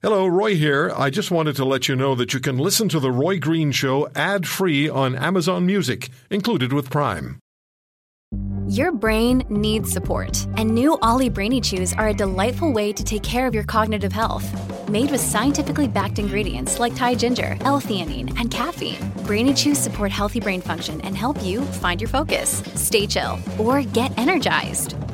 Hello, Roy here. I just wanted to let you know that you can listen to The Roy Green Show ad free on Amazon Music, included with Prime. Your brain needs support, and new OLLY Brainy Chews are a delightful way to take care of your cognitive health. Made with scientifically backed ingredients like Thai ginger, L-theanine, and caffeine, Brainy Chews support healthy brain function and help you find your focus, stay chill, or get energized.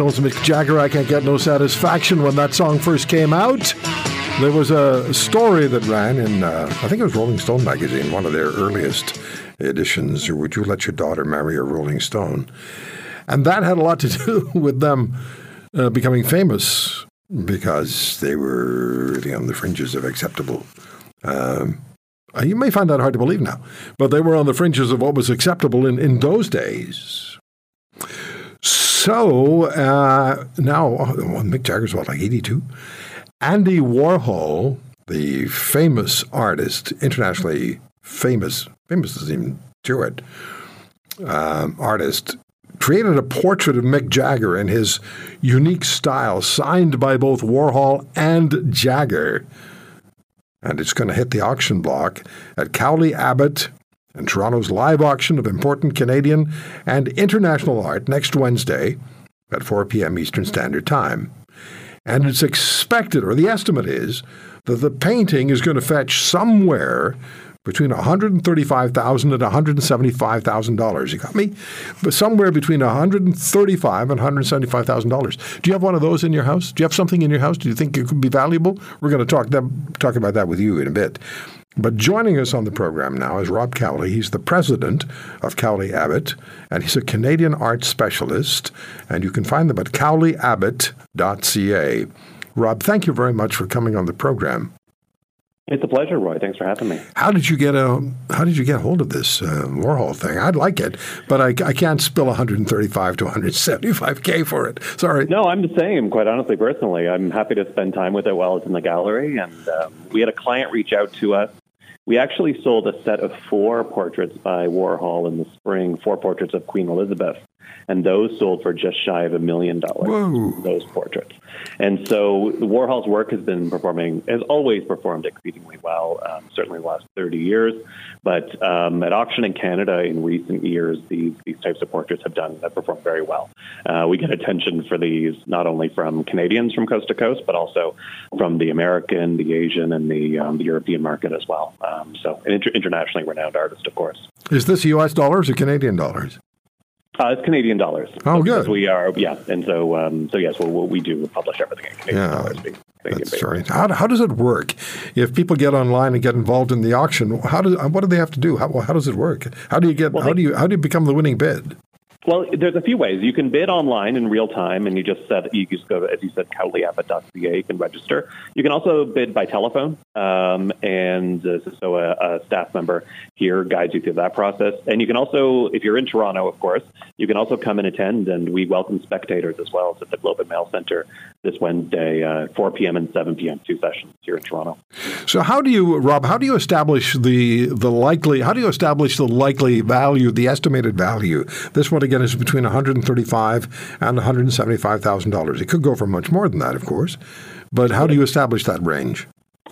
Stones Mick Jagger, I Can't Get No Satisfaction. When that song first came out, there was a story that ran in, uh, I think it was Rolling Stone magazine, one of their earliest editions. Would you let your daughter marry a Rolling Stone? And that had a lot to do with them uh, becoming famous because they were really on the fringes of acceptable. Um, you may find that hard to believe now, but they were on the fringes of what was acceptable in, in those days. So uh, now, well, Mick Jagger's what, like 82? Andy Warhol, the famous artist, internationally famous, famous doesn't even do it, um, artist, created a portrait of Mick Jagger in his unique style, signed by both Warhol and Jagger. And it's going to hit the auction block at Cowley Abbott and Toronto's live auction of important Canadian and international art next Wednesday at 4 p.m. Eastern Standard Time. And it's expected, or the estimate is, that the painting is going to fetch somewhere between $135,000 and $175,000. You got me? But somewhere between $135,000 and $175,000. Do you have one of those in your house? Do you have something in your house? Do you think it could be valuable? We're going to talk, them, talk about that with you in a bit. But joining us on the program now is Rob Cowley. He's the president of Cowley Abbott, and he's a Canadian art specialist. And you can find them at cowleyabbott.ca. Rob, thank you very much for coming on the program. It's a pleasure, Roy. Thanks for having me. How did you get a How did you get hold of this uh, Warhol thing? I'd like it, but I, I can't spill 135 to 175k for it. Sorry. No, I'm the same. Quite honestly, personally, I'm happy to spend time with it while it's in the gallery. And um, we had a client reach out to us. We actually sold a set of four portraits by Warhol in the spring, four portraits of Queen Elizabeth, and those sold for just shy of a million dollars. Those portraits. And so Warhol's work has been performing, has always performed exceedingly well, um, certainly the last 30 years. But um, at auction in Canada in recent years, these, these types of portraits have done, have performed very well. Uh, we get attention for these not only from Canadians from coast to coast, but also from the American, the Asian, and the, um, the European market as well. Um, so an inter- internationally renowned artist, of course. Is this U.S. dollars or Canadian dollars? Uh, it's Canadian dollars. Oh, Because good. We are, yeah, and so, um, so yes, well, we do publish everything in Canadian Yeah, dollars. being- That's right. How, how does it work? If people get online and get involved in the auction, how do what do they have to do? How, how does it work? How do you get? Well, how they- do you how do you become the winning bid? Well, there's a few ways. You can bid online in real time, and you just said you just go as you said, cowleyabbott.ca. You can register. You can also bid by telephone, um, and uh, so a, a staff member here guides you through that process. And you can also, if you're in Toronto, of course, you can also come and attend, and we welcome spectators as well. At the Globe and Mail Center this Wednesday, uh, 4 p.m. and 7 p.m. Two sessions here in Toronto. So how do you, Rob? How do you establish the the likely? How do you establish the likely value, the estimated value? This one again is between one hundred and thirty-five and one hundred and seventy-five thousand dollars. It could go for much more than that, of course. But how do you establish that range?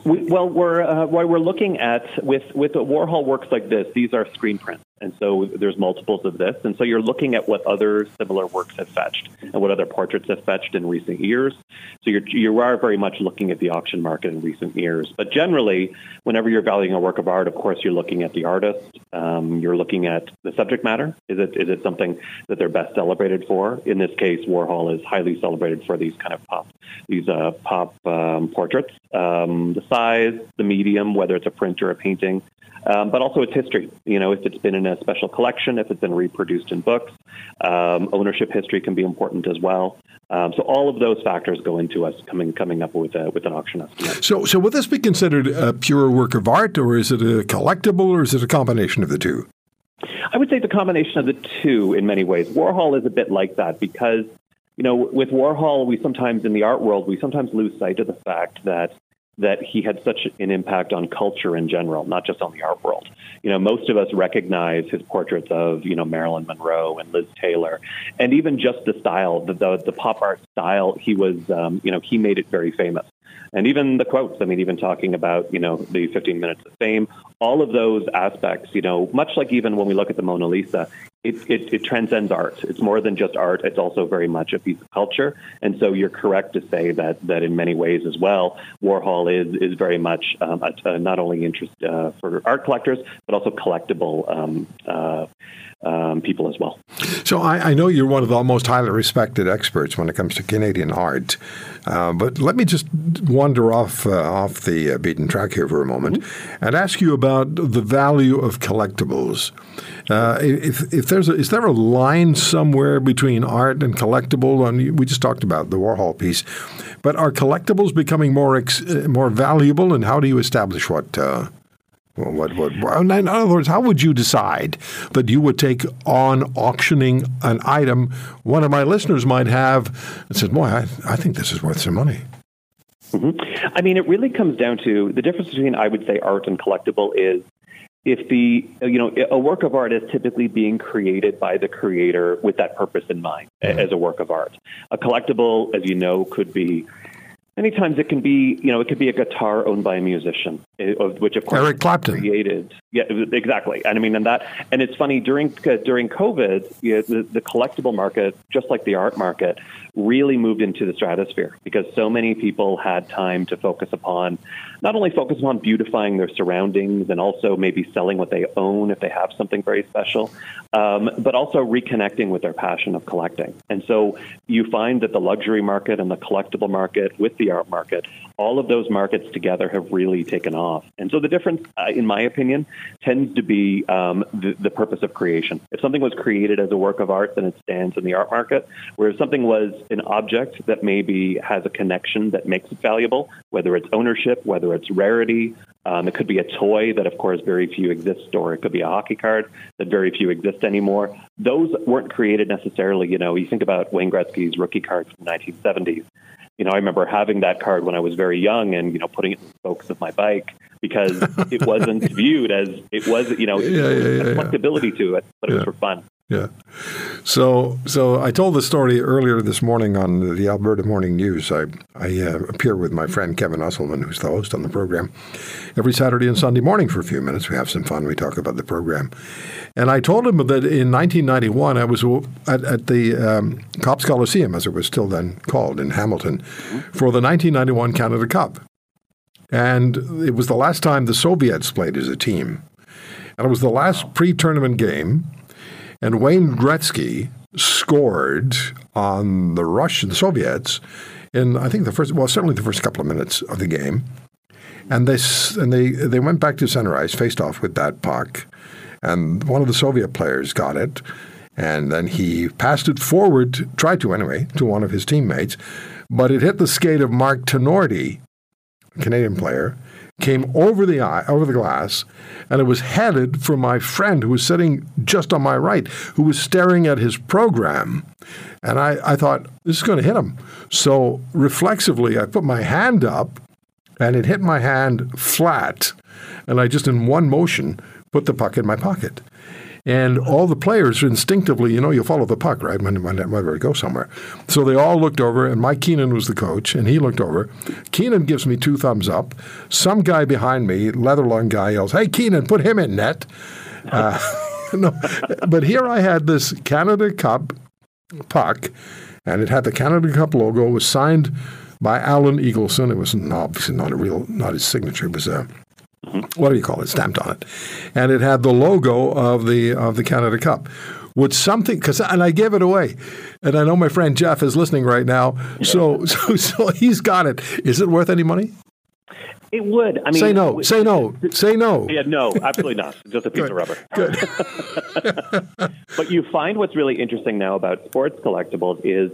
We, well, we're uh, we're looking at with with Warhol works like this. These are screen prints. And so there's multiples of this. And so you're looking at what other similar works have fetched and what other portraits have fetched in recent years. So you're, you are very much looking at the auction market in recent years. But generally, whenever you're valuing a work of art, of course, you're looking at the artist. Um, you're looking at the subject matter. Is it is it something that they're best celebrated for? In this case, Warhol is highly celebrated for these kind of pop these uh, pop um, portraits. Um, the size, the medium, whether it's a print or a painting, um, but also its history. You know, if it's been in a special collection, if it's been reproduced in books, um, ownership history can be important as well. Um, so all of those factors go into us coming coming up with a, with an auction estimate. So, so would this be considered a pure work of art, or is it a collectible, or is it a combination of the two? I would say the combination of the two in many ways. Warhol is a bit like that because, you know, with Warhol, we sometimes in the art world we sometimes lose sight of the fact that that he had such an impact on culture in general, not just on the art world. You know, most of us recognize his portraits of, you know, Marilyn Monroe and Liz Taylor, and even just the style, the the, the pop art style. He was, um, you know, he made it very famous. And even the quotes, I mean, even talking about, you know, the 15 minutes of fame, all of those aspects, you know, much like even when we look at the Mona Lisa, it, it, it, transcends art. It's more than just art. It's also very much a piece of culture. And so you're correct to say that, that in many ways as well, Warhol is, is very much um, a, a not only interest uh, for art collectors, but also collectible um, uh, um, people as well. So I, I, know you're one of the most highly respected experts when it comes to Canadian art, uh, but let me just wander off uh, off the uh, beaten track here for a moment mm-hmm. and ask you about the value of collectibles. Uh, if, there's a, is there a line somewhere between art and collectible? And we just talked about the Warhol piece, but are collectibles becoming more ex, uh, more valuable? And how do you establish what uh, what, what, in other words, how would you decide that you would take on auctioning an item one of my listeners might have and said, boy, I, I think this is worth some money? Mm-hmm. I mean, it really comes down to the difference between, I would say, art and collectible is if the you know a work of art is typically being created by the creator with that purpose in mind mm-hmm. as a work of art a collectible as you know could be Many times it can be, you know, it could be a guitar owned by a musician, eh, which of course Eric Clapton created. Yeah, exactly. And I mean, and that, and it's funny during uh, during COVID, you know, the, the collectible market, just like the art market, really moved into the stratosphere because so many people had time to focus upon not only focus upon beautifying their surroundings and also maybe selling what they own if they have something very special, um, but also reconnecting with their passion of collecting. And so you find that the luxury market and the collectible market with the art market, all of those markets together have really taken off. And so the difference, uh, in my opinion, tends to be um, the, the purpose of creation. If something was created as a work of art, then it stands in the art market. Whereas something was an object that maybe has a connection that makes it valuable, whether it's ownership, whether it's rarity, um, it could be a toy that, of course, very few exist, or it could be a hockey card that very few exist anymore. Those weren't created necessarily. You know, you think about Wayne Gretzky's rookie card from the 1970s. You know, I remember having that card when I was very young, and you know, putting it in the spokes of my bike because it wasn't viewed as it was. You know, yeah, yeah, yeah, flexibility to it, but it was for fun. Yeah. So, so I told the story earlier this morning on the Alberta Morning News. I, I uh, appear with my friend Kevin Usselman, who's the host on the program, every Saturday and Sunday morning for a few minutes. We have some fun. We talk about the program. And I told him that in 1991, I was at, at the um, Copps Coliseum, as it was still then called, in Hamilton, for the 1991 Canada Cup. And it was the last time the Soviets played as a team. And it was the last pre tournament game and Wayne Gretzky scored on the Russian Soviets in I think the first well certainly the first couple of minutes of the game. And they and they they went back to ice, faced off with that puck, and one of the Soviet players got it, and then he passed it forward, tried to anyway, to one of his teammates, but it hit the skate of Mark Tinordi, Canadian player, came over the eye, over the glass, and it was headed for my friend who was sitting just on my right, who was staring at his program. And I, I thought, this is going to hit him. So reflexively, I put my hand up, and it hit my hand flat. And I just, in one motion, put the puck in my pocket. And all the players instinctively, you know, you follow the puck, right, when, whenever it goes somewhere. So they all looked over, and Mike Keenan was the coach, and he looked over. Keenan gives me two thumbs up. Some guy behind me, leather lung guy, yells, Hey, Keenan, put him in net. Uh, no, but here I had this Canada Cup puck, and it had the Canada Cup logo. It was signed by Alan Eagleson. It was obviously not a real, not his signature. It was a what do you call it? Stamped on it, and it had the logo of the of the Canada Cup. Would something because and I gave it away, and I know my friend Jeff is listening right now. So so so he's got it. Is it worth any money? It would. I mean, Say no. Say no. Say no. Yeah, no, absolutely not. Just a piece of rubber. Good. But you find what's really interesting now about sports collectibles is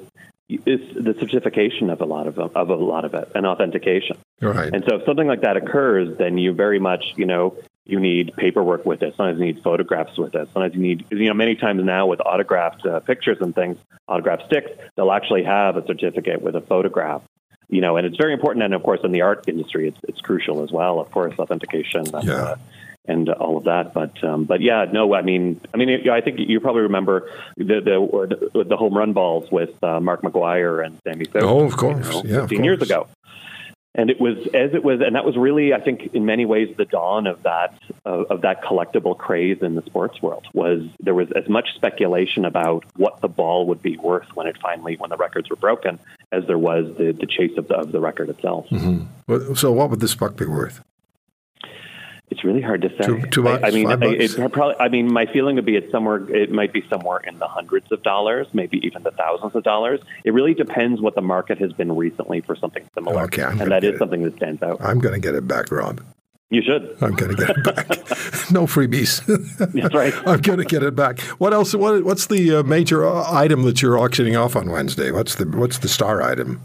is the certification of a lot of of a lot of it and authentication. Right. And so if something like that occurs, then you very much, you know, you need paperwork with it. Sometimes you need photographs with it. Sometimes you need, you know, many times now with autographed uh, pictures and things, autographed sticks, they'll actually have a certificate with a photograph. You know, and it's very important. And of course, in the art industry, it's, it's crucial as well. Of course, authentication. Yeah. uh, and all of that, but um, but yeah, no, I mean, I mean, I think you probably remember the the, the home run balls with uh, Mark McGwire and Sammy Sosa. Oh, of course. you know, Yeah, of 15 years ago. And it was as it was, and that was really, I think, in many ways, the dawn of that of, of that collectible craze in the sports world. Was there was as much speculation about what the ball would be worth when it finally, when the records were broken, as there was the, the chase of the, of the record itself. Well, So what would this puck be worth? It's really hard to say. Two- two I, I mean, it, bucks? probably. I mean, my feeling would be it's somewhere. It might be somewhere in the hundreds of dollars, maybe even the thousands of dollars. It really depends what the market has been recently for something similar, Okay, I'm and that is it. something that stands out. I'm going to get it back, Rob. You should. I'm going to get it back. no freebies. That's right. I'm going to get it back. What else? What, what's the uh, major uh, item that you're auctioning off on Wednesday? What's the What's the star item?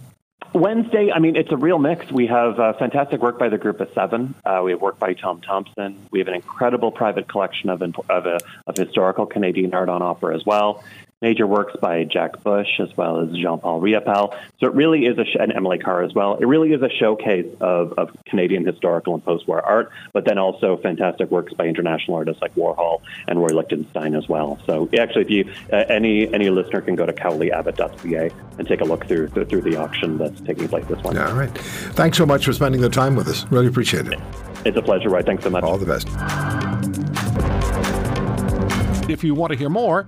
Wednesday, I mean, it's a real mix. We have uh, fantastic work by the group of seven. Uh, we have work by Tom Thomson. We have an incredible private collection of, of, uh, of historical Canadian art on offer as well. Major works by Jack Bush as well as Jean Paul Riopelle. So it really is a, sh- and Emily Carr as well. It really is a showcase of, of Canadian historical and post war art, but then also fantastic works by international artists like Warhol and Roy Lichtenstein as well. So actually, if you, uh, any, any listener can go to cowleyabbott.ca and take a look through, through the auction that's taking place this one. All right. Thanks so much for spending the time with us. Really appreciate it. It's a pleasure, Roy. Thanks so much. All the best. If you want to hear more,